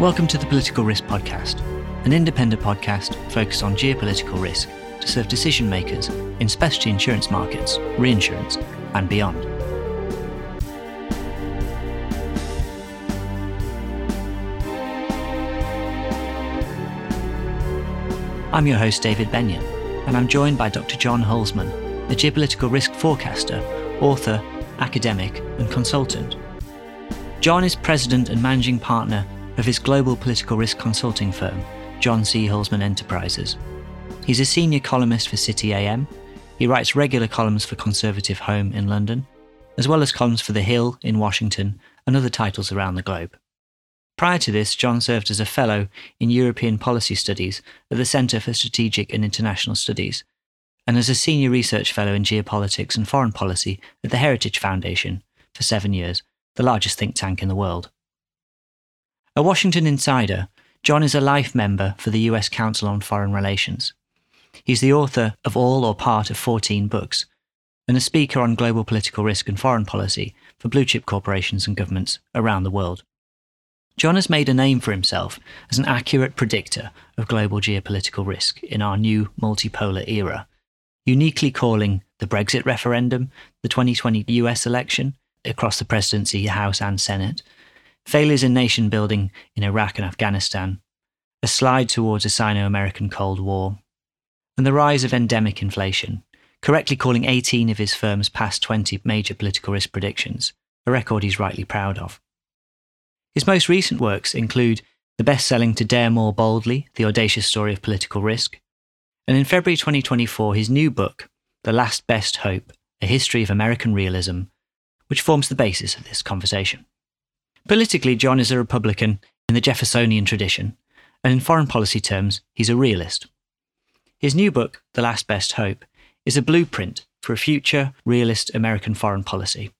Welcome to the Political Risk Podcast, an independent podcast focused on geopolitical risk to serve decision makers in specialty insurance markets, reinsurance, and beyond. I'm your host, David Benyon, and I'm joined by Dr. John Hulsman, a geopolitical risk forecaster, author, academic, and consultant. John is president and managing partner of his global political risk consulting firm, John C. Hulsman Enterprises. He's a senior columnist for City AM. He writes regular columns for Conservative Home in London, as well as columns for The Hill in Washington and other titles around the globe. Prior to this, John served as a fellow in European policy studies at the Centre for Strategic and International Studies, and as a senior research fellow in geopolitics and foreign policy at the Heritage Foundation for seven years, the largest think tank in the world. A Washington insider, John is a life member for the US Council on Foreign Relations. He's the author of all or part of 14 books, and a speaker on global political risk and foreign policy for blue chip corporations and governments around the world. John has made a name for himself as an accurate predictor of global geopolitical risk in our new multipolar era, uniquely calling the Brexit referendum, the 2020 US election across the presidency, House, and Senate, failures in nation building in Iraq and Afghanistan, a slide towards a Sino American Cold War, and the rise of endemic inflation, correctly calling 18 of his firm's past 20 major political risk predictions, a record he's rightly proud of. His most recent works include the best selling To Dare More Boldly, The Audacious Story of Political Risk, and in February 2024, his new book, The Last Best Hope A History of American Realism, which forms the basis of this conversation. Politically, John is a Republican in the Jeffersonian tradition, and in foreign policy terms, he's a realist. His new book, The Last Best Hope, is a blueprint for a future realist American foreign policy,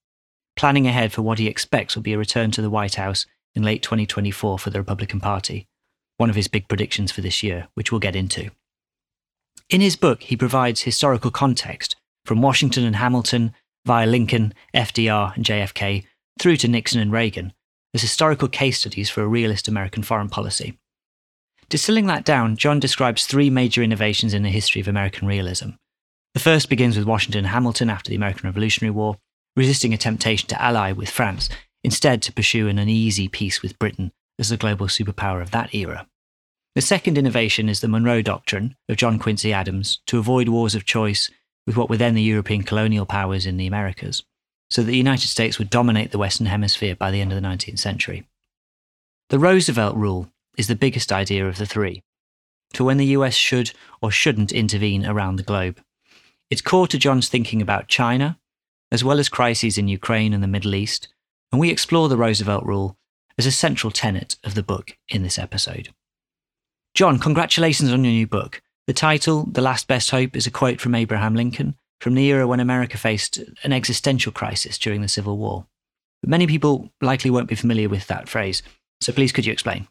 planning ahead for what he expects will be a return to the White House in late 2024 for the Republican Party, one of his big predictions for this year, which we'll get into. In his book, he provides historical context from Washington and Hamilton via Lincoln, FDR, and JFK through to Nixon and Reagan as historical case studies for a realist American foreign policy. Distilling that down, John describes three major innovations in the history of American realism. The first begins with Washington and Hamilton after the American Revolutionary War, resisting a temptation to ally with France, instead to pursue an uneasy peace with Britain as the global superpower of that era. The second innovation is the Monroe Doctrine of John Quincy Adams to avoid wars of choice with what were then the European colonial powers in the Americas so that the United States would dominate the Western Hemisphere by the end of the 19th century. The Roosevelt rule is the biggest idea of the three, for when the US should or shouldn't intervene around the globe. It's core to John's thinking about China, as well as crises in Ukraine and the Middle East, and we explore the Roosevelt rule as a central tenet of the book in this episode. John, congratulations on your new book. The title, The Last Best Hope, is a quote from Abraham Lincoln, from the era when America faced an existential crisis during the Civil War. But many people likely won't be familiar with that phrase. So please, could you explain?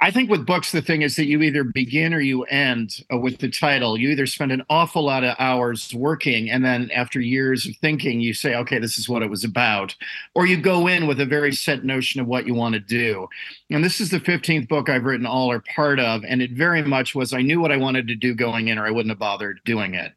I think with books, the thing is that you either begin or you end uh, with the title. You either spend an awful lot of hours working, and then after years of thinking, you say, okay, this is what it was about. Or you go in with a very set notion of what you want to do. And this is the 15th book I've written all or part of. And it very much was I knew what I wanted to do going in, or I wouldn't have bothered doing it.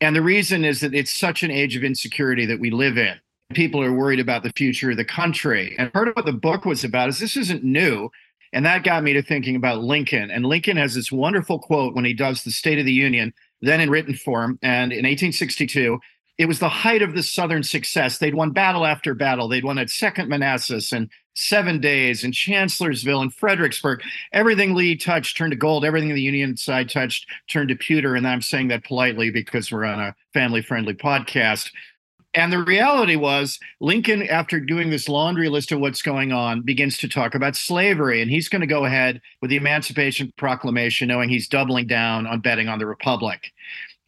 And the reason is that it's such an age of insecurity that we live in. People are worried about the future of the country. And part of what the book was about is this isn't new. And that got me to thinking about Lincoln. And Lincoln has this wonderful quote when he does the State of the Union, then in written form. And in 1862, it was the height of the Southern success. They'd won battle after battle. They'd won at Second Manassas and Seven Days and Chancellorsville and Fredericksburg. Everything Lee touched turned to gold. Everything the Union side touched turned to pewter. And I'm saying that politely because we're on a family friendly podcast. And the reality was, Lincoln, after doing this laundry list of what's going on, begins to talk about slavery. And he's going to go ahead with the Emancipation Proclamation, knowing he's doubling down on betting on the Republic.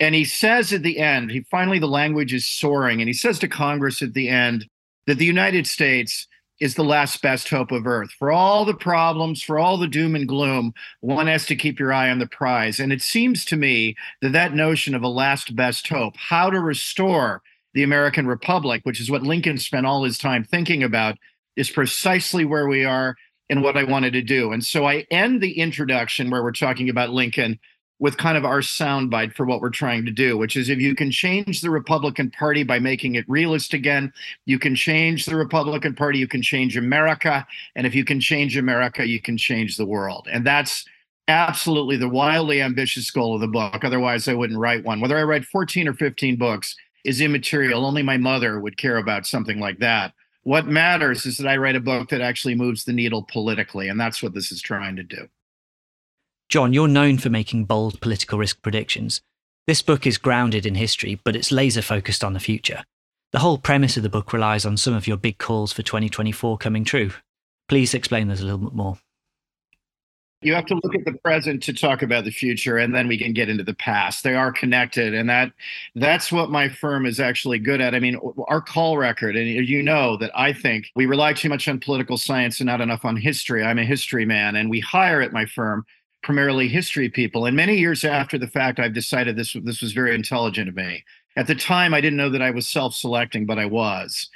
And he says at the end, he finally, the language is soaring. And he says to Congress at the end that the United States is the last best hope of Earth. For all the problems, for all the doom and gloom, one has to keep your eye on the prize. And it seems to me that that notion of a last best hope, how to restore the American Republic, which is what Lincoln spent all his time thinking about, is precisely where we are. and what I wanted to do. And so I end the introduction where we're talking about Lincoln with kind of our soundbite for what we're trying to do, which is if you can change the Republican Party by making it realist again, you can change the Republican Party, you can change America. And if you can change America, you can change the world. And that's absolutely the wildly ambitious goal of the book. Otherwise, I wouldn't write one. Whether I write 14 or 15 books is immaterial. Only my mother would care about something like that. What matters is that I write a book that actually moves the needle politically. And that's what this is trying to do. John, you're known for making bold political risk predictions. This book is grounded in history, but it's laser focused on the future. The whole premise of the book relies on some of your big calls for 2024 coming true. Please explain those a little bit more. You have to look at the present to talk about the future, and then we can get into the past. They are connected, and that that's what my firm is actually good at. I mean, our call record, and you know that I think we rely too much on political science and not enough on history. I'm a history man, and we hire at my firm primarily history people. And many years after the fact, I've decided this this was very intelligent of me. At the time, I didn't know that I was self-selecting, but I was.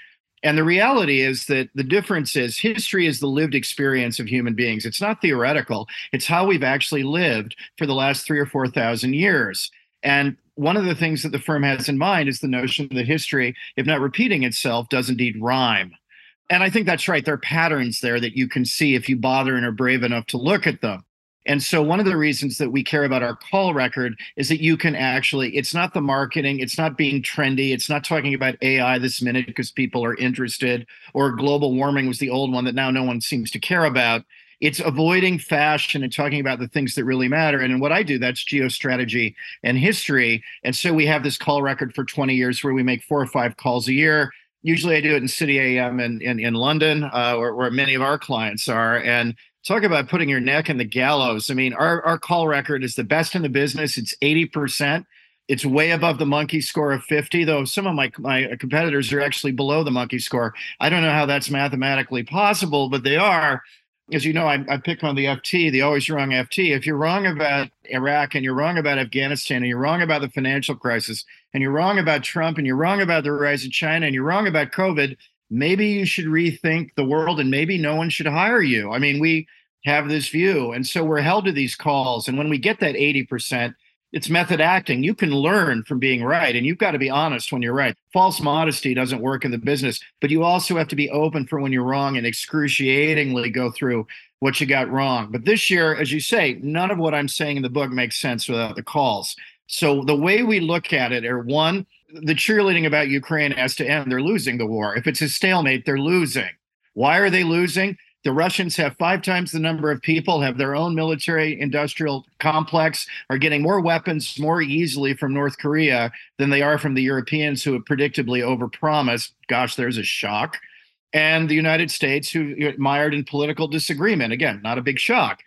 And the reality is that the difference is history is the lived experience of human beings. It's not theoretical. It's how we've actually lived for the last three or four thousand years. And one of the things that the firm has in mind is the notion that history, if not repeating itself, does indeed rhyme. And I think that's right. There are patterns there that you can see if you bother and are brave enough to look at them. And so one of the reasons that we care about our call record is that you can actually, it's not the marketing, it's not being trendy, it's not talking about AI this minute because people are interested, or global warming was the old one that now no one seems to care about. It's avoiding fashion and talking about the things that really matter. And in what I do, that's geostrategy and history. And so we have this call record for 20 years where we make four or five calls a year. Usually I do it in City AM in, in, in London, uh, where, where many of our clients are. And talk about putting your neck in the gallows. I mean, our, our call record is the best in the business. It's 80%. It's way above the monkey score of 50, though some of my, my competitors are actually below the monkey score. I don't know how that's mathematically possible, but they are. As you know, I, I pick on the FT, the always wrong FT. If you're wrong about Iraq and you're wrong about Afghanistan and you're wrong about the financial crisis and you're wrong about Trump and you're wrong about the rise of China and you're wrong about COVID, maybe you should rethink the world and maybe no one should hire you. I mean, we have this view. And so we're held to these calls. And when we get that 80%, it's method acting. You can learn from being right, and you've got to be honest when you're right. False modesty doesn't work in the business, but you also have to be open for when you're wrong and excruciatingly go through what you got wrong. But this year, as you say, none of what I'm saying in the book makes sense without the calls. So the way we look at it are one, the cheerleading about Ukraine has to end. They're losing the war. If it's a stalemate, they're losing. Why are they losing? The Russians have five times the number of people, have their own military industrial complex, are getting more weapons more easily from North Korea than they are from the Europeans who have predictably overpromised. Gosh, there's a shock. And the United States, who admired in political disagreement. Again, not a big shock.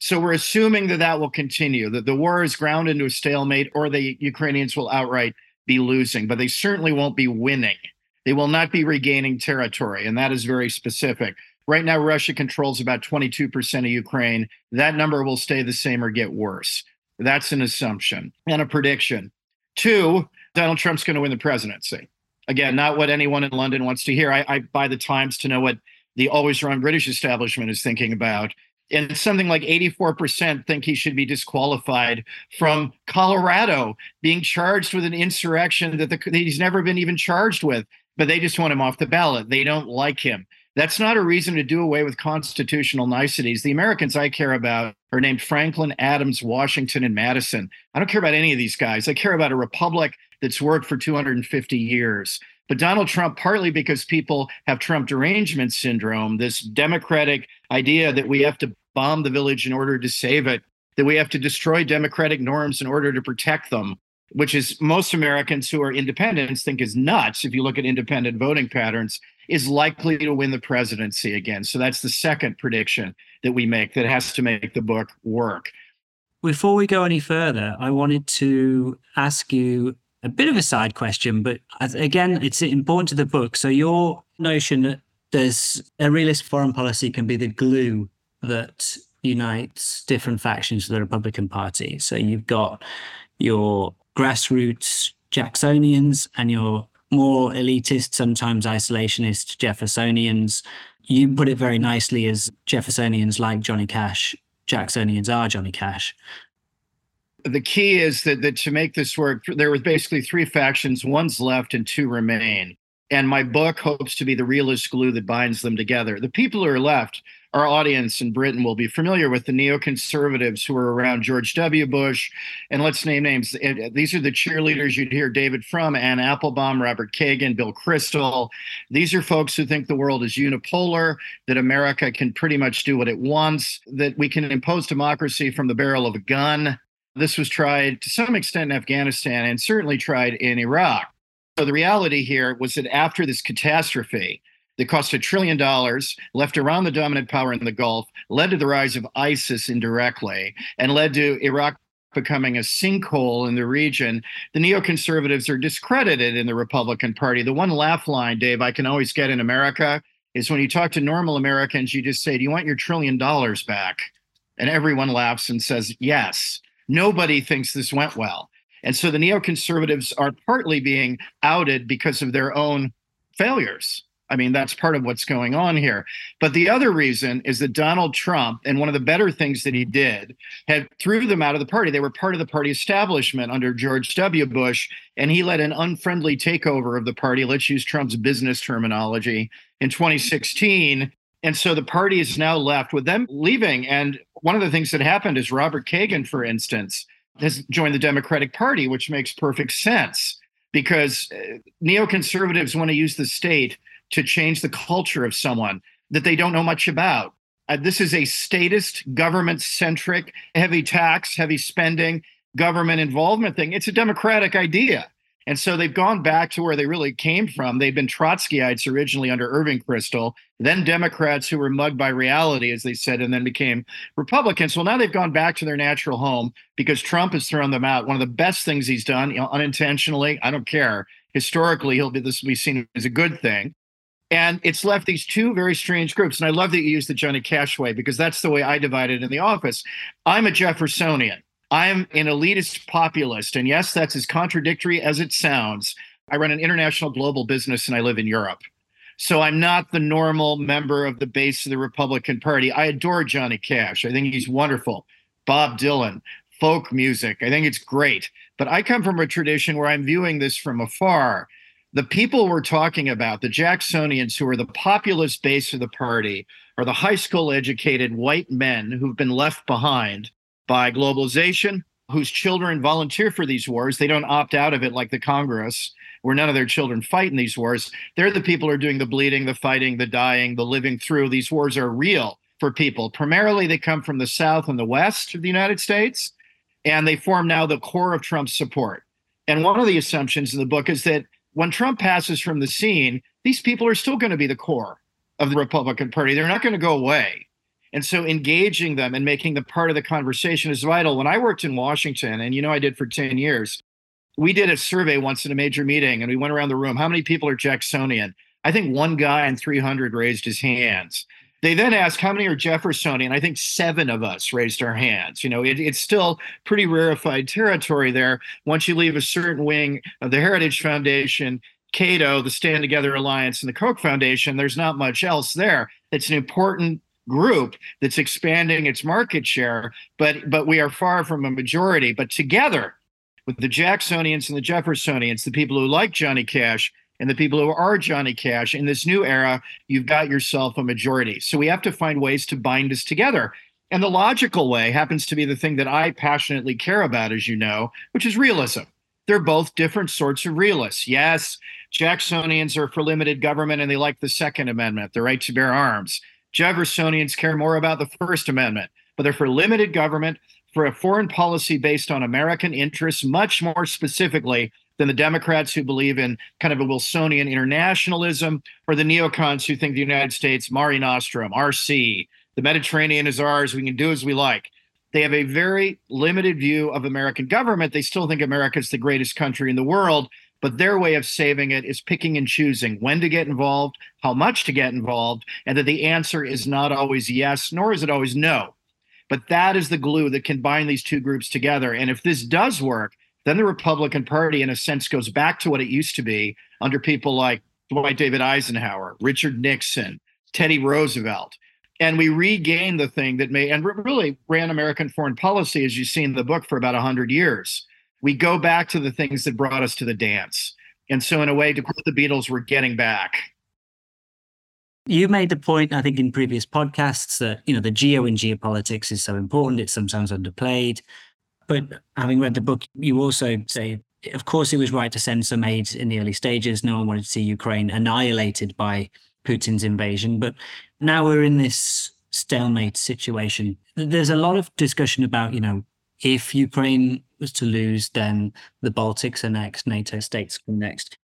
So we're assuming that that will continue, that the war is ground into a stalemate, or the Ukrainians will outright be losing, but they certainly won't be winning. They will not be regaining territory, and that is very specific. Right now, Russia controls about 22% of Ukraine. That number will stay the same or get worse. That's an assumption and a prediction. Two, Donald Trump's going to win the presidency. Again, not what anyone in London wants to hear. I, I buy the Times to know what the always wrong British establishment is thinking about. And something like 84% think he should be disqualified from Colorado being charged with an insurrection that, the, that he's never been even charged with, but they just want him off the ballot. They don't like him. That's not a reason to do away with constitutional niceties. The Americans I care about are named Franklin, Adams, Washington, and Madison. I don't care about any of these guys. I care about a republic that's worked for 250 years. But Donald Trump, partly because people have Trump derangement syndrome, this democratic idea that we have to bomb the village in order to save it, that we have to destroy democratic norms in order to protect them, which is most Americans who are independents think is nuts if you look at independent voting patterns is likely to win the presidency again. So that's the second prediction that we make that has to make the book work. Before we go any further, I wanted to ask you a bit of a side question, but again, it's important to the book. So, your notion that there's a realist foreign policy can be the glue that unites different factions of the Republican Party. So, you've got your grassroots Jacksonians and your more elitist, sometimes isolationist Jeffersonians. You put it very nicely as Jeffersonians like Johnny Cash, Jacksonians are Johnny Cash. The key is that, that to make this work, there were basically three factions. One's left and two remain. And my book hopes to be the realist glue that binds them together. The people who are left, our audience in Britain will be familiar with the neoconservatives who were around George W. Bush. And let's name names. Uh, these are the cheerleaders you'd hear David Frum, Anne Applebaum, Robert Kagan, Bill Kristol. These are folks who think the world is unipolar, that America can pretty much do what it wants, that we can impose democracy from the barrel of a gun. This was tried to some extent in Afghanistan and certainly tried in Iraq. So the reality here was that after this catastrophe that cost a trillion dollars, left Iran the dominant power in the Gulf, led to the rise of ISIS indirectly, and led to Iraq becoming a sinkhole in the region, the neoconservatives are discredited in the Republican Party. The one laugh line, Dave, I can always get in America is when you talk to normal Americans, you just say, Do you want your trillion dollars back? And everyone laughs and says, Yes. Nobody thinks this went well. And so the neoconservatives are partly being outed because of their own failures. I mean, that's part of what's going on here. But the other reason is that Donald Trump, and one of the better things that he did, had threw them out of the party. They were part of the party establishment under George W. Bush, and he led an unfriendly takeover of the party. Let's use Trump's business terminology in 2016. And so the party is now left with them leaving. And one of the things that happened is Robert Kagan, for instance, has joined the Democratic Party, which makes perfect sense because uh, neoconservatives want to use the state to change the culture of someone that they don't know much about. Uh, this is a statist, government centric, heavy tax, heavy spending, government involvement thing. It's a democratic idea. And so they've gone back to where they really came from. They've been Trotskyites originally under Irving Kristol, then Democrats who were mugged by reality, as they said, and then became Republicans. Well, now they've gone back to their natural home because Trump has thrown them out. One of the best things he's done, you know, unintentionally, I don't care. Historically, he'll be this will be seen as a good thing. And it's left these two very strange groups. And I love that you use the Johnny Cash way because that's the way I divide it in the office. I'm a Jeffersonian. I'm an elitist populist. And yes, that's as contradictory as it sounds. I run an international global business and I live in Europe. So I'm not the normal member of the base of the Republican Party. I adore Johnny Cash. I think he's wonderful. Bob Dylan, folk music. I think it's great. But I come from a tradition where I'm viewing this from afar. The people we're talking about, the Jacksonians, who are the populist base of the party, are the high school educated white men who've been left behind by globalization, whose children volunteer for these wars. They don't opt out of it like the Congress, where none of their children fight in these wars. They're the people who are doing the bleeding, the fighting, the dying, the living through. These wars are real for people. Primarily, they come from the South and the West of the United States, and they form now the core of Trump's support. And one of the assumptions in the book is that when Trump passes from the scene, these people are still going to be the core of the Republican Party. They're not going to go away. And so engaging them and making them part of the conversation is vital. When I worked in Washington, and you know I did for 10 years, we did a survey once in a major meeting and we went around the room. How many people are Jacksonian? I think one guy in 300 raised his hands. They then asked how many are Jeffersonian. I think seven of us raised our hands. You know, it, it's still pretty rarefied territory there. Once you leave a certain wing of the Heritage Foundation, Cato, the Stand Together Alliance, and the Koch Foundation, there's not much else there. It's an important group that's expanding its market share, but but we are far from a majority. But together with the Jacksonians and the Jeffersonians, the people who like Johnny Cash and the people who are Johnny Cash in this new era, you've got yourself a majority. So we have to find ways to bind us together. And the logical way happens to be the thing that I passionately care about, as you know, which is realism. They're both different sorts of realists. Yes, Jacksonians are for limited government and they like the Second Amendment, the right to bear arms. Jeffersonians care more about the First Amendment, but they're for limited government, for a foreign policy based on American interests, much more specifically than the Democrats who believe in kind of a Wilsonian internationalism, or the neocons who think the United States, Mare Nostrum, RC, the Mediterranean is ours, we can do as we like. They have a very limited view of American government. They still think America is the greatest country in the world, but their way of saving it is picking and choosing when to get involved, how much to get involved, and that the answer is not always yes, nor is it always no. But that is the glue that can bind these two groups together. And if this does work, Then the Republican Party, in a sense, goes back to what it used to be under people like Dwight David Eisenhower, Richard Nixon, Teddy Roosevelt. And we regain the thing that made and really ran American foreign policy, as you see in the book, for about 100 years. We go back to the things that brought us to the dance. And so, in a way, to quote the Beatles, we're getting back. You made the point, I think, in previous podcasts that you know the geo in geopolitics is so important; it's sometimes underplayed. But having read the book, you also say, of course, it was right to send some aid in the early stages. No one wanted to see Ukraine annihilated by Putin's invasion. But now we're in this stalemate situation. There's a lot of discussion about, you know, if Ukraine was to lose, then the Baltics are next, NATO states are next.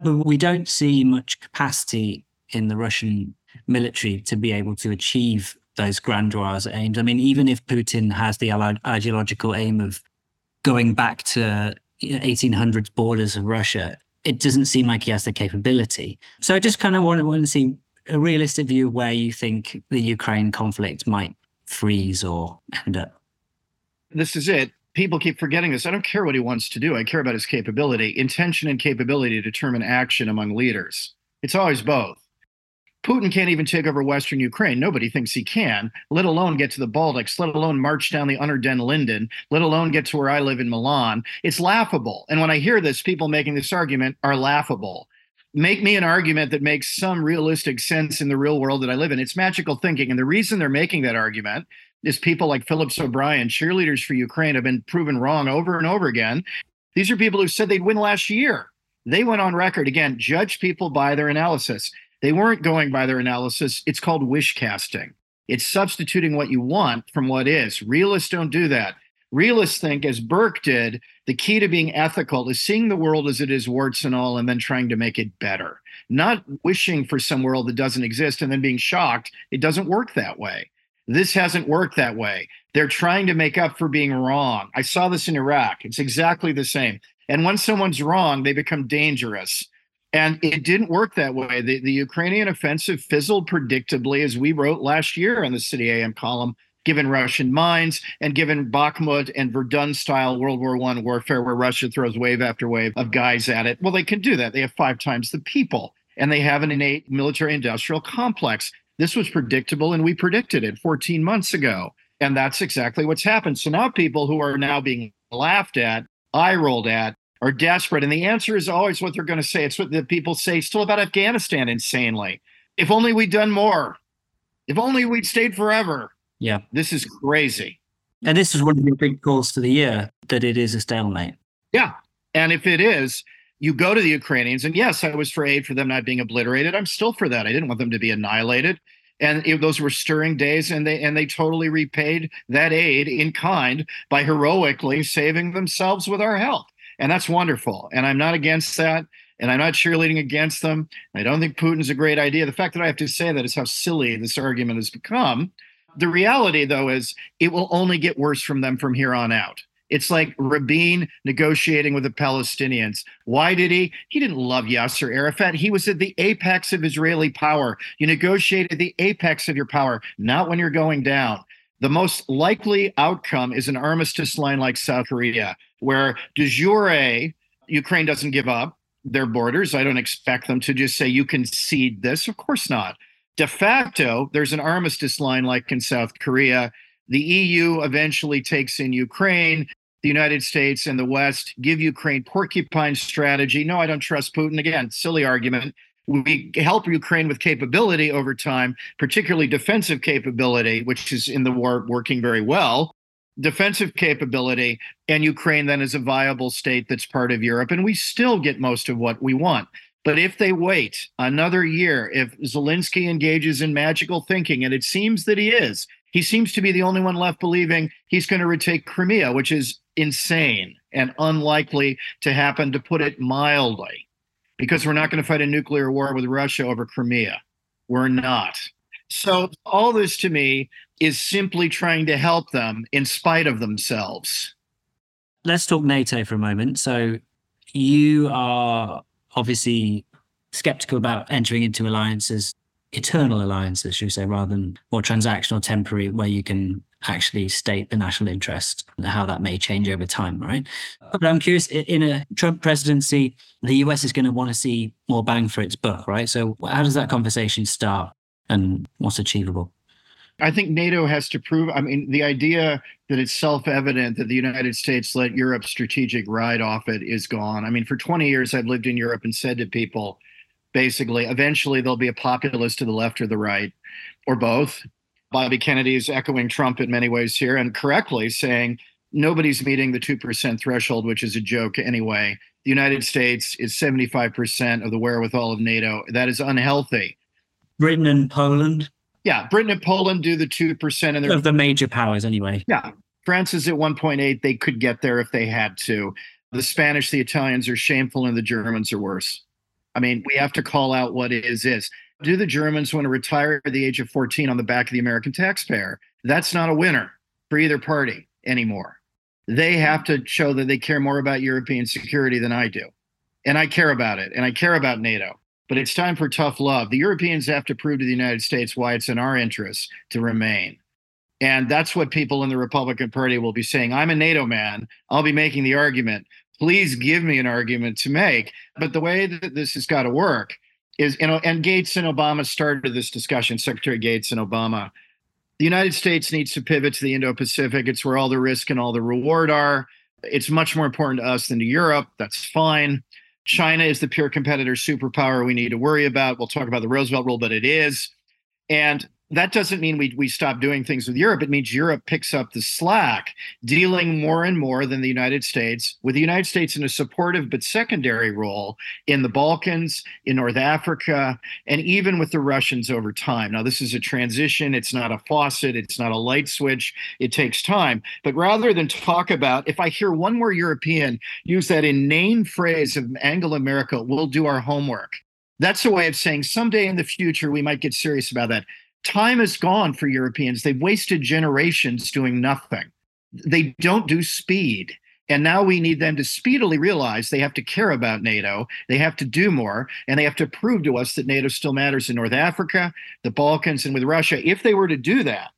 But we don't see much capacity in the Russian military to be able to achieve those grandiose aims. I mean, even if Putin has the ideological aim of going back to 1800s borders of Russia, it doesn't seem like he has the capability. So I just kind of want, want to see a realistic view of where you think the Ukraine conflict might freeze or end up. This is it. People keep forgetting this. I don't care what he wants to do. I care about his capability. Intention and capability determine action among leaders. It's always both. Putin can't even take over Western Ukraine. Nobody thinks he can, let alone get to the Baltics, let alone march down the Unter den Linden, let alone get to where I live in Milan. It's laughable. And when I hear this, people making this argument are laughable. Make me an argument that makes some realistic sense in the real world that I live in. It's magical thinking. And the reason they're making that argument is people like Phillips O'Brien, cheerleaders for Ukraine, have been proven wrong over and over again. These are people who said they'd win last year. They went on record again, judge people by their analysis. They weren't going by their analysis. It's called wish casting. It's substituting what you want from what is. Realists don't do that. Realists think, as Burke did, the key to being ethical is seeing the world as it is, warts and all, and then trying to make it better. Not wishing for some world that doesn't exist and then being shocked. It doesn't work that way. This hasn't worked that way. They're trying to make up for being wrong. I saw this in Iraq. It's exactly the same. And when someone's wrong, they become dangerous. And it didn't work that way. The, the Ukrainian offensive fizzled predictably, as we wrote last year in the City AM column, given Russian mines and given Bakhmut and Verdun style World War One warfare, where Russia throws wave after wave of guys at it. Well, they can do that. They have five times the people, and they have an innate military industrial complex. This was predictable, and we predicted it 14 months ago. And that's exactly what's happened. So now people who are now being laughed at, eye rolled at, are desperate. And the answer is always what they're going to say. It's what the people say still about Afghanistan insanely. If only we'd done more. If only we'd stayed forever. Yeah. This is crazy. And this is one of the big calls to the year that it is a stalemate. Yeah. And if it is, you go to the Ukrainians, and yes, I was for aid for them not being obliterated. I'm still for that. I didn't want them to be annihilated. And it, those were stirring days, and they and they totally repaid that aid in kind by heroically saving themselves with our help. And that's wonderful. And I'm not against that. And I'm not cheerleading against them. I don't think Putin's a great idea. The fact that I have to say that is how silly this argument has become. The reality, though, is it will only get worse from them from here on out. It's like Rabin negotiating with the Palestinians. Why did he? He didn't love Yasser Arafat. He was at the apex of Israeli power. You negotiate at the apex of your power, not when you're going down. The most likely outcome is an armistice line like South Korea, where de jure, Ukraine doesn't give up their borders. I don't expect them to just say, you concede this. Of course not. De facto, there's an armistice line like in South Korea. The EU eventually takes in Ukraine. The United States and the West give Ukraine porcupine strategy. No, I don't trust Putin. Again, silly argument we help Ukraine with capability over time, particularly defensive capability, which is in the war working very well. Defensive capability, and Ukraine then is a viable state that's part of Europe, and we still get most of what we want. But if they wait another year, if Zelensky engages in magical thinking, and it seems that he is, he seems to be the only one left believing he's going to retake Crimea, which is insane and unlikely to happen, to put it mildly because we're not going to fight a nuclear war with Russia over Crimea. We're not. So, all this to me is simply trying to help them in spite of themselves. Let's talk NATO for a moment. So, you are obviously skeptical about entering into alliances, eternal alliances, should we say, rather than more transactional, temporary, where you can actually state the national interest and how that may change over time, right? But I'm curious, in a Trump presidency, the US is going to want to see more bang for its buck, right? So how does that conversation start and what's achievable? I think NATO has to prove. I mean, the idea that it's self evident that the United States let Europe's strategic ride off it is gone. I mean, for 20 years, I've lived in Europe and said to people, basically, eventually there'll be a populist to the left or the right, or both. Bobby Kennedy is echoing Trump in many ways here and correctly saying nobody's meeting the 2% threshold, which is a joke anyway. The United States is 75% of the wherewithal of NATO. That is unhealthy. Britain and Poland yeah, Britain and Poland do the two percent, and they're of the major powers anyway. Yeah, France is at one point eight. They could get there if they had to. The Spanish, the Italians are shameful, and the Germans are worse. I mean, we have to call out what is is. Do the Germans want to retire at the age of 14 on the back of the American taxpayer? That's not a winner for either party anymore. They have to show that they care more about European security than I do. And I care about it. And I care about NATO but it's time for tough love. The Europeans have to prove to the United States why it's in our interests to remain. And that's what people in the Republican Party will be saying. I'm a NATO man. I'll be making the argument. Please give me an argument to make. But the way that this has got to work is, you know, and Gates and Obama started this discussion, Secretary Gates and Obama. The United States needs to pivot to the Indo Pacific. It's where all the risk and all the reward are. It's much more important to us than to Europe. That's fine. China is the pure competitor superpower we need to worry about. We'll talk about the Roosevelt rule, but it is. And that doesn't mean we, we stop doing things with Europe. It means Europe picks up the slack, dealing more and more than the United States, with the United States in a supportive but secondary role in the Balkans, in North Africa, and even with the Russians over time. Now, this is a transition. It's not a faucet, it's not a light switch. It takes time. But rather than talk about, if I hear one more European use that inane phrase of Angela America, we'll do our homework. That's a way of saying someday in the future we might get serious about that time is gone for Europeans. They've wasted generations doing nothing. They don't do speed. And now we need them to speedily realize they have to care about NATO, they have to do more, and they have to prove to us that NATO still matters in North Africa, the Balkans, and with Russia. If they were to do that,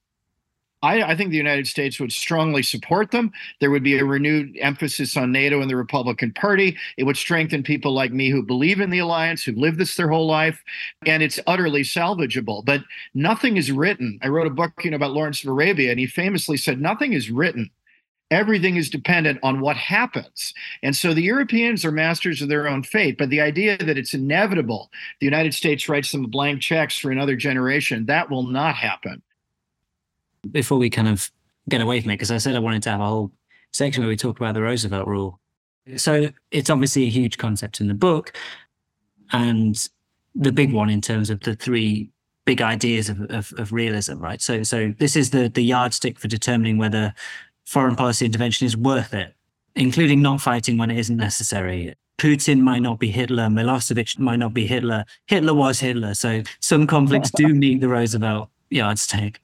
I, I, think the United States would strongly support them. There would be a renewed emphasis on NATO and the Republican Party. It would strengthen people like me who believe in the alliance, who've lived this their whole life, and it's utterly salvageable. But nothing is written. I wrote a book you know, about Lawrence of Arabia, and he famously said, Nothing is written. Everything is dependent on what happens. And so the Europeans are masters of their own fate. But the idea that it's inevitable, the United States writes them blank checks for another generation, that will not happen before we kind of get away from it, because I said I wanted to have a whole section where we talk about the Roosevelt rule. So it's obviously a huge concept in the book, and the big one in terms of the three big ideas of, of, of realism, right? So so this is the the yardstick for determining whether foreign policy intervention is worth it, including not fighting when it isn't necessary. Putin might not be Hitler, Milosevic might not be Hitler. Hitler was Hitler. So some conflicts do meet the Roosevelt yardstick.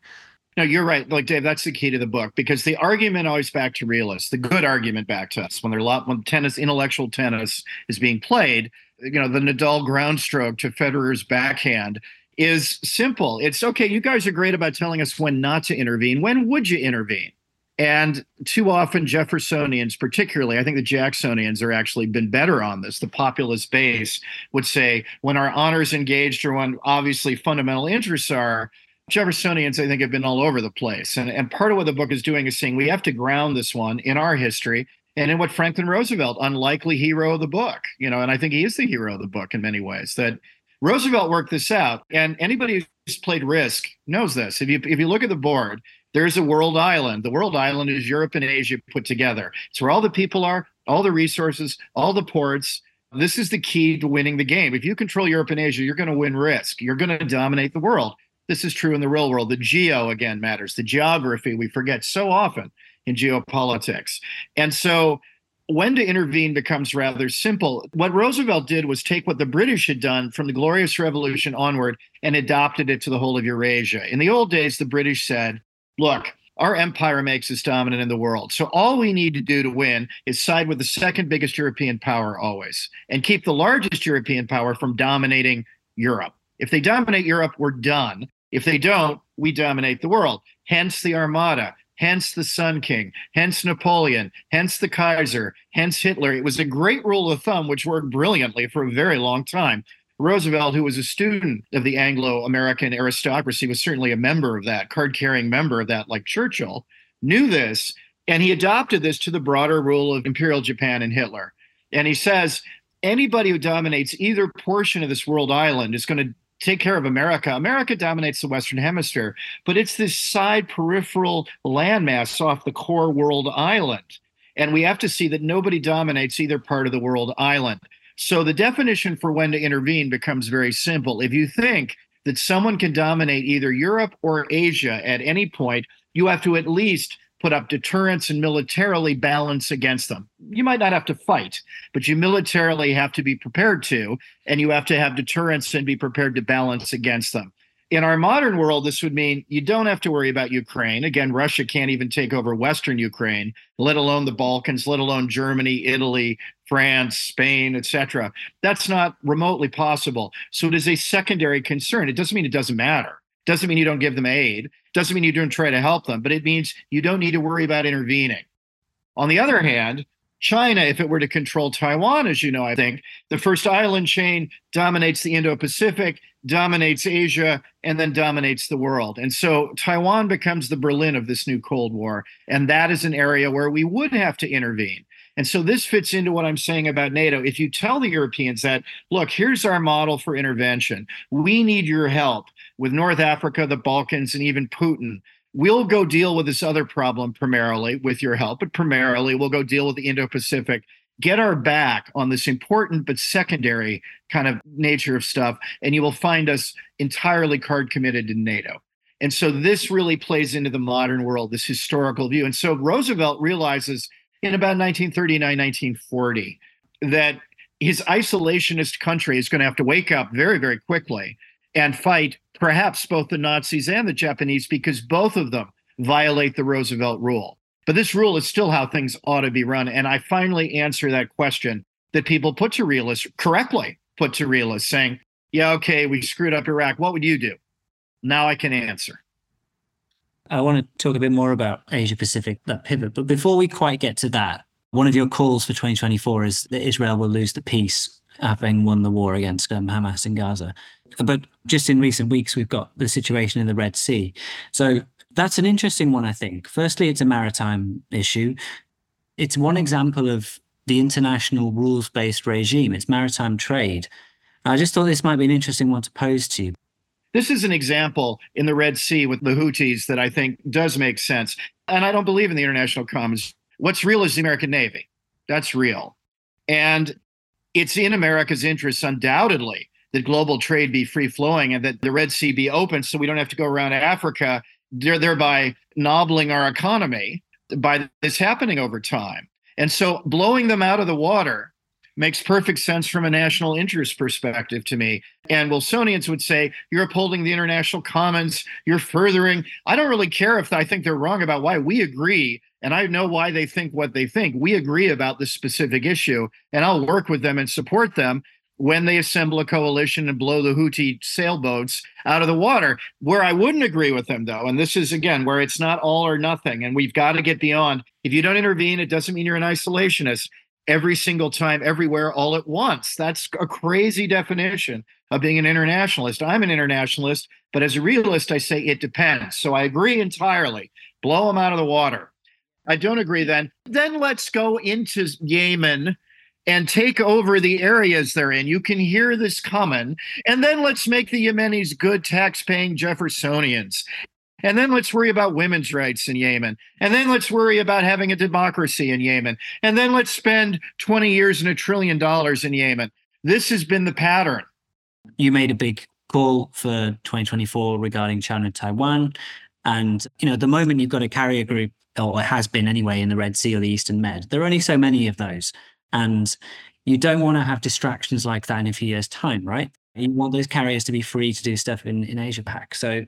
No, you're right. Like Dave, that's the key to the book because the argument always back to realists, the good argument back to us when there's a lot when tennis, intellectual tennis is being played. You know, the Nadal groundstroke to Federer's backhand is simple. It's okay. You guys are great about telling us when not to intervene. When would you intervene? And too often, Jeffersonians, particularly, I think the Jacksonians are actually been better on this. The populist base would say when our honors engaged or when obviously fundamental interests are, Jeffersonians, I think, have been all over the place. And, and part of what the book is doing is saying we have to ground this one in our history and in what Franklin Roosevelt, unlikely hero of the book, you know, and I think he is the hero of the book in many ways, that Roosevelt worked this out. And anybody who's played Risk knows this. If you if you look at the board, there's a world island. The world island is Europe and Asia put together. It's where all the people are, all the resources, all the ports. This is the key to winning the game. If you control Europe and Asia, you're going to win risk. You're going to dominate the world. This is true in the real world. The geo again matters. The geography we forget so often in geopolitics. And so when to intervene becomes rather simple. What Roosevelt did was take what the British had done from the Glorious Revolution onward and adopted it to the whole of Eurasia. In the old days, the British said, look, our empire makes us dominant in the world. So all we need to do to win is side with the second biggest European power always and keep the largest European power from dominating Europe. If they dominate Europe, we're done. If they don't, we dominate the world. Hence the Armada, hence the Sun King, hence Napoleon, hence the Kaiser, hence Hitler. It was a great rule of thumb which worked brilliantly for a very long time. Roosevelt, who was a student of the Anglo American aristocracy, was certainly a member of that, card carrying member of that, like Churchill, knew this, and he adopted this to the broader rule of Imperial Japan and Hitler. And he says anybody who dominates either portion of this world island is going to take care of America. America dominates the Western Hemisphere, but it's this side peripheral landmass off the core world island. And we have to see that nobody dominates either part of the world island. So the definition for when to intervene becomes very simple. If you think that someone can dominate either Europe or Asia at any point, you have to at least put up deterrence and militarily balance against them. You might not have to fight, but you militarily have to be prepared to, and you have to have deterrence and be prepared to balance against them. In our modern world, this would mean you don't have to worry about Ukraine. Again, Russia can't even take over Western Ukraine, let alone the Balkans, let alone Germany, Italy, France, Spain, etc. That's not remotely possible. So it is a secondary concern. It doesn't mean it doesn't matter. Doesn't mean you don't give them aid. Doesn't mean you don't try to help them, but it means you don't need to worry about intervening. On the other mm-hmm. hand, China, if it were to control Taiwan, as you know, I think the first island chain dominates the Indo Pacific, dominates Asia, and then dominates the world. And so Taiwan becomes the Berlin of this new Cold War. And that is an area where we would have to intervene. And so this fits into what I'm saying about NATO. If you tell the Europeans that, look, here's our model for intervention, we need your help with North Africa, the Balkans, and even Putin. We'll go deal with this other problem primarily with your help, but primarily we'll go deal with the Indo Pacific, get our back on this important but secondary kind of nature of stuff, and you will find us entirely card committed to NATO. And so this really plays into the modern world, this historical view. And so Roosevelt realizes in about 1939, 1940, that his isolationist country is going to have to wake up very, very quickly and fight perhaps both the Nazis and the Japanese because both of them violate the Roosevelt rule. But this rule is still how things ought to be run. And I finally answer that question that people put to realists correctly put to realists saying, yeah, okay, we screwed up Iraq. What would you do? Now I can answer. I want to talk a bit more about Asia Pacific, that pivot. But before we quite get to that, one of your calls for 2024 is that Israel will lose the peace having won the war against um, Hamas in Gaza. But just in recent weeks, we've got the situation in the Red Sea. So that's an interesting one, I think. Firstly, it's a maritime issue. It's one example of the international rules based regime, it's maritime trade. I just thought this might be an interesting one to pose to you. This is an example in the Red Sea with the Houthis that I think does make sense. And I don't believe in the international commons. What's real is the American Navy. That's real. And it's in America's interests, undoubtedly, that global trade be free flowing and that the Red Sea be open so we don't have to go around Africa, thereby nobbling our economy by this happening over time. And so blowing them out of the water makes perfect sense from a national interest perspective to me. And Wilsonians would say, you're upholding the international commons, you're furthering. I don't really care if I think they're wrong about why we agree. And I know why they think what they think. We agree about this specific issue, and I'll work with them and support them when they assemble a coalition and blow the Houthi sailboats out of the water. Where I wouldn't agree with them, though, and this is again where it's not all or nothing, and we've got to get beyond. If you don't intervene, it doesn't mean you're an isolationist every single time, everywhere, all at once. That's a crazy definition of being an internationalist. I'm an internationalist, but as a realist, I say it depends. So I agree entirely. Blow them out of the water. I don't agree then. Then let's go into Yemen and take over the areas they're in. You can hear this coming. And then let's make the Yemenis good tax paying Jeffersonians. And then let's worry about women's rights in Yemen. And then let's worry about having a democracy in Yemen. And then let's spend 20 years and a trillion dollars in Yemen. This has been the pattern. You made a big call for 2024 regarding China and Taiwan. And, you know, at the moment you've got a carrier group, or it has been anyway, in the Red Sea or the Eastern Med. There are only so many of those. And you don't want to have distractions like that in a few years' time, right? You want those carriers to be free to do stuff in, in Asia Pac. So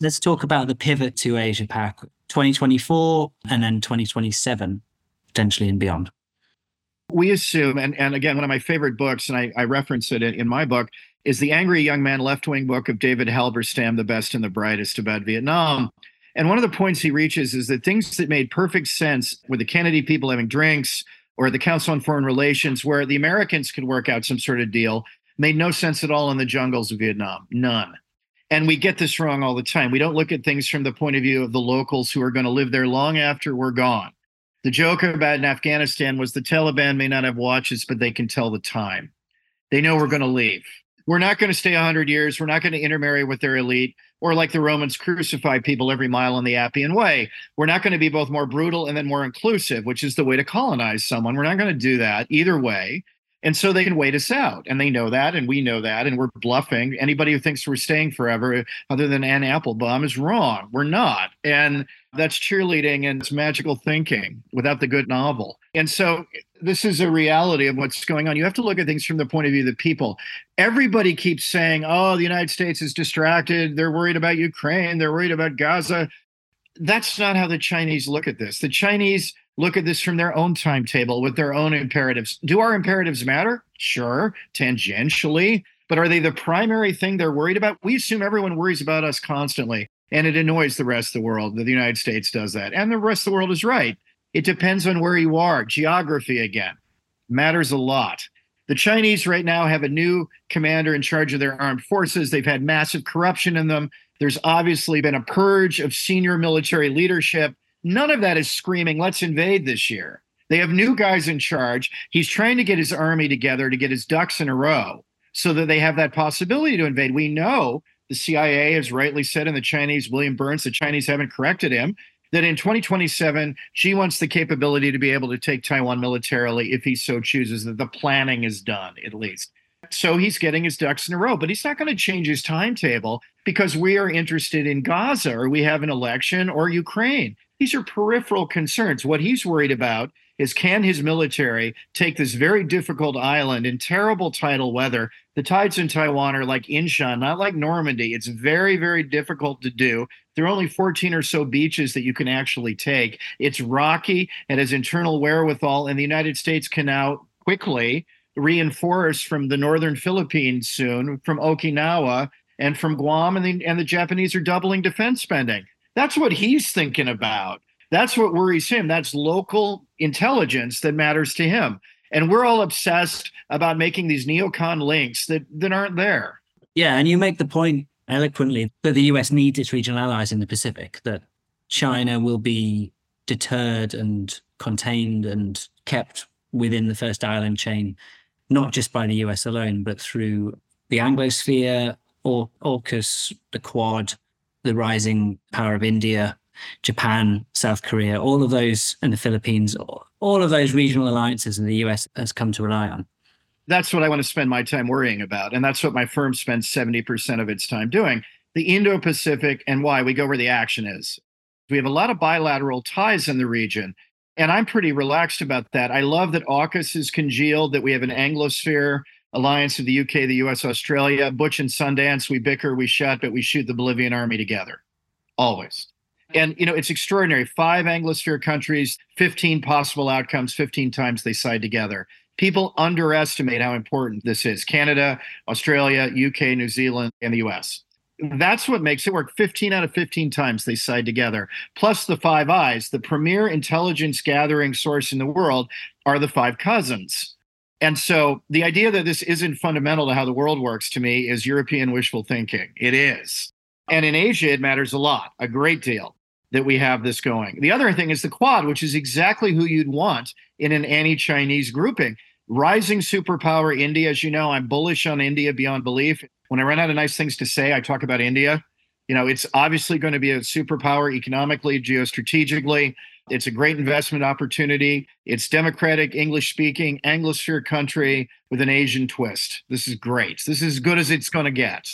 let's talk about the pivot to Asia Pac 2024 and then 2027, potentially and beyond. We assume, and, and again, one of my favorite books, and I, I reference it in, in my book, is The Angry Young Man Left Wing book of David Halberstam, The Best and the Brightest about Vietnam. And one of the points he reaches is that things that made perfect sense with the Kennedy people having drinks or the Council on Foreign Relations, where the Americans could work out some sort of deal, made no sense at all in the jungles of Vietnam. None. And we get this wrong all the time. We don't look at things from the point of view of the locals who are going to live there long after we're gone. The joke about in Afghanistan was the Taliban may not have watches, but they can tell the time. They know we're going to leave. We're not going to stay 100 years. We're not going to intermarry with their elite or like the Romans crucify people every mile on the Appian Way. We're not going to be both more brutal and then more inclusive, which is the way to colonize someone. We're not going to do that either way. And so they can wait us out. And they know that. And we know that. And we're bluffing. Anybody who thinks we're staying forever, other than Anne Applebaum, is wrong. We're not. And that's cheerleading and it's magical thinking without the good novel. And so this is a reality of what's going on. You have to look at things from the point of view of the people. Everybody keeps saying, oh, the United States is distracted. They're worried about Ukraine. They're worried about Gaza. That's not how the Chinese look at this. The Chinese look at this from their own timetable with their own imperatives. Do our imperatives matter? Sure, tangentially. But are they the primary thing they're worried about? We assume everyone worries about us constantly. And it annoys the rest of the world that the United States does that. And the rest of the world is right. It depends on where you are. Geography, again, matters a lot. The Chinese right now have a new commander in charge of their armed forces. They've had massive corruption in them. There's obviously been a purge of senior military leadership. None of that is screaming, let's invade this year. They have new guys in charge. He's trying to get his army together to get his ducks in a row so that they have that possibility to invade. We know the CIA has rightly said, and the Chinese, William Burns, the Chinese haven't corrected him, that in 2027, Xi wants the capability to be able to take Taiwan militarily if he so chooses, that the planning is done at least. So he's getting his ducks in a row, but he's not going to change his timetable because we are interested in Gaza or we have an election or Ukraine. These are peripheral concerns. What he's worried about is can his military take this very difficult island in terrible tidal weather? The tides in Taiwan are like Inchon, not like Normandy. It's very, very difficult to do. There are only 14 or so beaches that you can actually take. It's rocky, it has internal wherewithal, and the United States can now quickly reinforce from the northern Philippines soon, from Okinawa and from Guam, and the, and the Japanese are doubling defense spending. That's what he's thinking about. That's what worries him. That's local intelligence that matters to him. And we're all obsessed about making these neocon links that, that aren't there. Yeah. And you make the point eloquently that the US needs its regional allies in the Pacific, that China will be deterred and contained and kept within the first island chain, not just by the US alone, but through the Anglosphere, or AUKUS, the Quad, the rising power of India, Japan, South Korea, all of those, and the Philippines, all of those regional alliances and the US has come to rely on. That's what I want to spend my time worrying about. And that's what my firm spends 70% of its time doing. The Indo Pacific and why we go where the action is. We have a lot of bilateral ties in the region. And I'm pretty relaxed about that. I love that AUKUS is congealed, that we have an Anglosphere alliance of the UK, the US, Australia. Butch and Sundance, we bicker, we shut, but we shoot the Bolivian army together. Always. And you know, it's extraordinary. Five Anglosphere countries, 15 possible outcomes, 15 times they side together. People underestimate how important this is. Canada, Australia, UK, New Zealand, and the US. That's what makes it work. 15 out of 15 times they side together. Plus the Five Eyes, the premier intelligence gathering source in the world, are the five cousins. And so the idea that this isn't fundamental to how the world works to me is European wishful thinking. It is. And in Asia, it matters a lot, a great deal that we have this going. The other thing is the Quad, which is exactly who you'd want in an anti Chinese grouping. Rising superpower India, as you know, I'm bullish on India beyond belief. When I run out of nice things to say, I talk about India. You know, it's obviously going to be a superpower economically, geostrategically. It's a great investment opportunity. It's democratic, English speaking, Anglosphere country with an Asian twist. This is great. This is as good as it's going to get.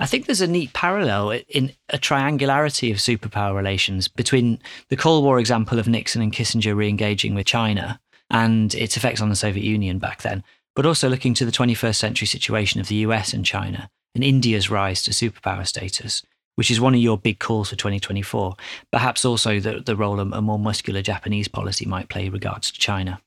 I think there's a neat parallel in a triangularity of superpower relations between the Cold War example of Nixon and Kissinger re engaging with China and its effects on the Soviet Union back then, but also looking to the 21st century situation of the US and China and India's rise to superpower status, which is one of your big calls for 2024. Perhaps also the, the role a more muscular Japanese policy might play regards to China.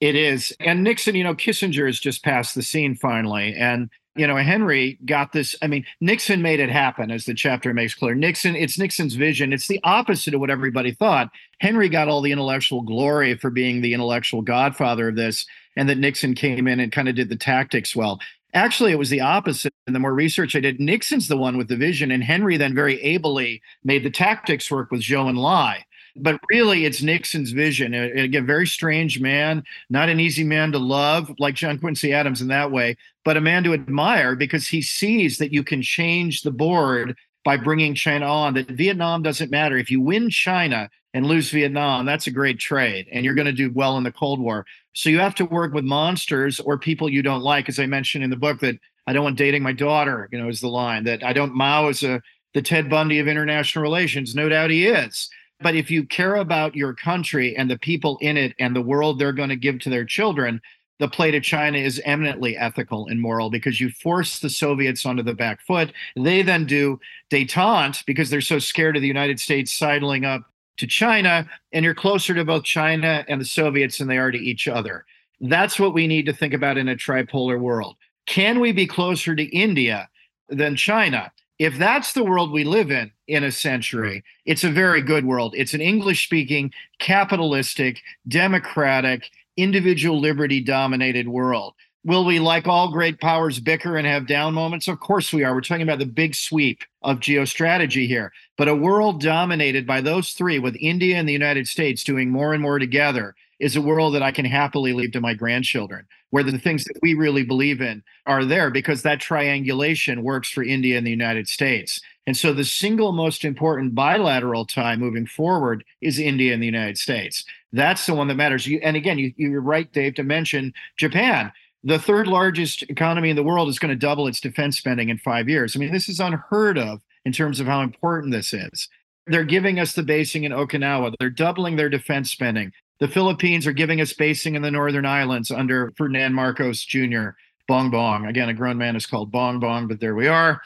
It is. And Nixon, you know, Kissinger has just passed the scene finally. And you know, Henry got this. I mean, Nixon made it happen, as the chapter makes clear. Nixon, it's Nixon's vision. It's the opposite of what everybody thought. Henry got all the intellectual glory for being the intellectual godfather of this, and that Nixon came in and kind of did the tactics well. Actually, it was the opposite. And the more research I did, Nixon's the one with the vision, and Henry then very ably made the tactics work with Zhou and Enlai. But really, it's Nixon's vision. Again, very strange man, not an easy man to love, like John Quincy Adams in that way, but a man to admire because he sees that you can change the board by bringing China on, that Vietnam doesn't matter. If you win China and lose Vietnam, that's a great trade, and you're going to do well in the Cold War. So you have to work with monsters or people you don't like, as I mentioned in the book. That I don't want dating my daughter, you know, is the line that I don't Mao is a the Ted Bundy of international relations. No doubt he is. But if you care about your country and the people in it and the world they're going to give to their children, the play to China is eminently ethical and moral because you force the Soviets onto the back foot. They then do detente because they're so scared of the United States sidling up to China, and you're closer to both China and the Soviets than they are to each other. That's what we need to think about in a tripolar world. Can we be closer to India than China? If that's the world we live in in a century, it's a very good world. It's an English speaking, capitalistic, democratic, individual liberty dominated world. Will we, like all great powers, bicker and have down moments? Of course we are. We're talking about the big sweep of geostrategy here. But a world dominated by those three, with India and the United States doing more and more together, is a world that I can happily leave to my grandchildren, where the things that we really believe in are there because that triangulation works for India and the United States. And so the single most important bilateral tie moving forward is India and the United States. That's the one that matters. You, and again, you, you're right, Dave, to mention Japan the third largest economy in the world is going to double its defense spending in five years. I mean, this is unheard of in terms of how important this is. They're giving us the basing in Okinawa. They're doubling their defense spending. The Philippines are giving us basing in the Northern Islands under Ferdinand Marcos Jr. Bong Bong. Again, a grown man is called Bong Bong, but there we are.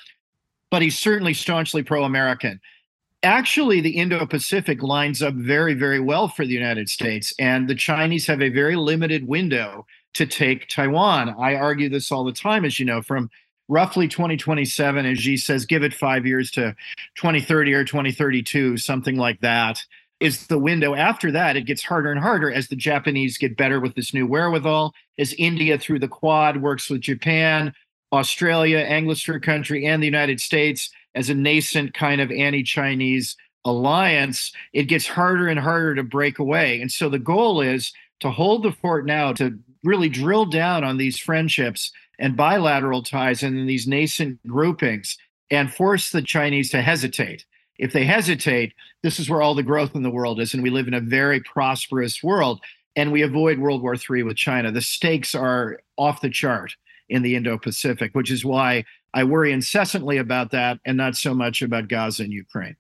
But he's certainly staunchly pro American. Actually, the Indo Pacific lines up very, very well for the United States. And the Chinese have a very limited window to take Taiwan. I argue this all the time, as you know, from roughly 2027, as Xi says, give it five years to 2030 or 2032, something like that is the window. After that, it gets harder and harder as the Japanese get better with this new wherewithal, as India through the Quad works with Japan, Australia, Anglosphere country, and the United States as a nascent kind of anti Chinese alliance, it gets harder and harder to break away. And so the goal is to hold the fort now, to really drill down on these friendships and bilateral ties and these nascent groupings and force the Chinese to hesitate if they hesitate, this is where all the growth in the world is. And we live in a very prosperous world. And we avoid World War III with China. The stakes are off the chart in the Indo Pacific, which is why I worry incessantly about that and not so much about Gaza and Ukraine.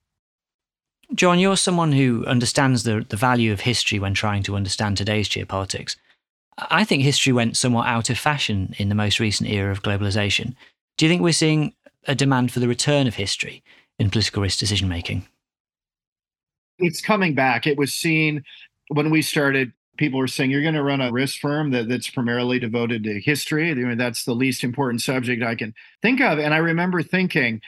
John, you're someone who understands the, the value of history when trying to understand today's geopolitics. I think history went somewhat out of fashion in the most recent era of globalization. Do you think we're seeing a demand for the return of history in political risk decision making? It's coming back. It was seen when we started. People were saying you're going to run a risk firm that, that's primarily devoted to history. I mean, that's the least important subject I can think of. And I remember thinking,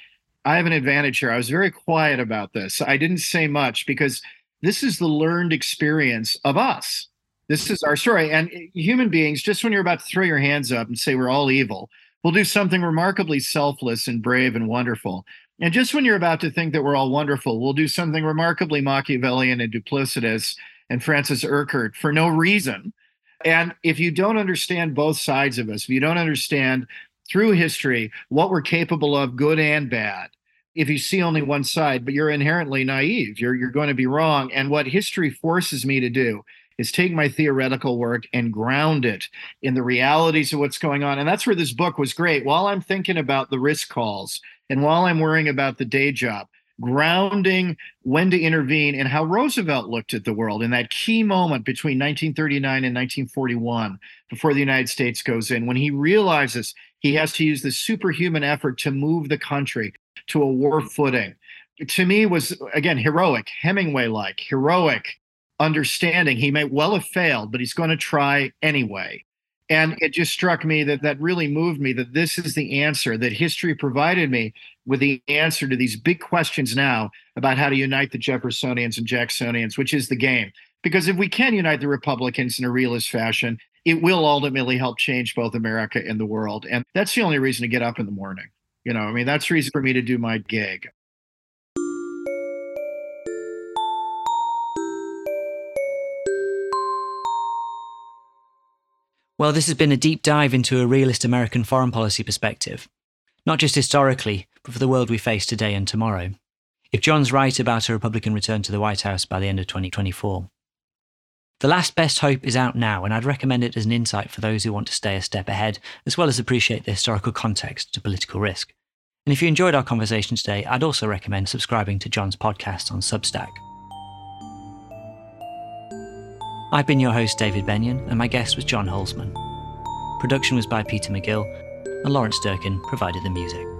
I have an advantage here. I was very quiet about this. I didn't say much because this is the learned experience of us. This is our story. And eh, human beings, just when you're about to throw your hands up and say we're all evil, will do something remarkably selfless and brave and wonderful. And just when you're about to think that we're all wonderful, we'll do something remarkably Machiavellian and duplicitous and Francis Urquhart for no reason. And if you don't understand both sides of us, if you don't understand through history what we're capable of, good and bad, if you see only one side, but you're inherently naive, you're, you're going to be wrong. And what history forces me to do is take my theoretical work and ground it in the realities of what's going on. And that's where this book was great. While I'm thinking about the risk calls and while I'm worrying about the day job, grounding when to intervene and how Roosevelt looked at the world in that key moment between 1939 and 1941 before the United States goes in, when he realizes he has to use the superhuman effort to move the country to a war footing. To me, was again heroic, Hemingway like, heroic understanding. He may well have failed, but he's going to try anyway. And it just struck me that that really moved me that this is the answer that history provided me with the answer to these big questions now about how to unite the Jeffersonians and Jacksonians, which is the game. Because if we can unite the Republicans in a realist fashion, it will ultimately help change both America and the world. And that's the only reason to get up in the morning. You know, I mean, that's the reason for me to do my gig. Well, this has been a deep dive into a realist American foreign policy perspective, not just historically, but for the world we face today and tomorrow. If John's right about a Republican return to the White House by the end of 2024. The Last Best Hope is out now, and I'd recommend it as an insight for those who want to stay a step ahead, as well as appreciate the historical context to political risk. And if you enjoyed our conversation today, I'd also recommend subscribing to John's podcast on Substack. I've been your host, David Benyon, and my guest was John Hulsman. Production was by Peter McGill, and Lawrence Durkin provided the music.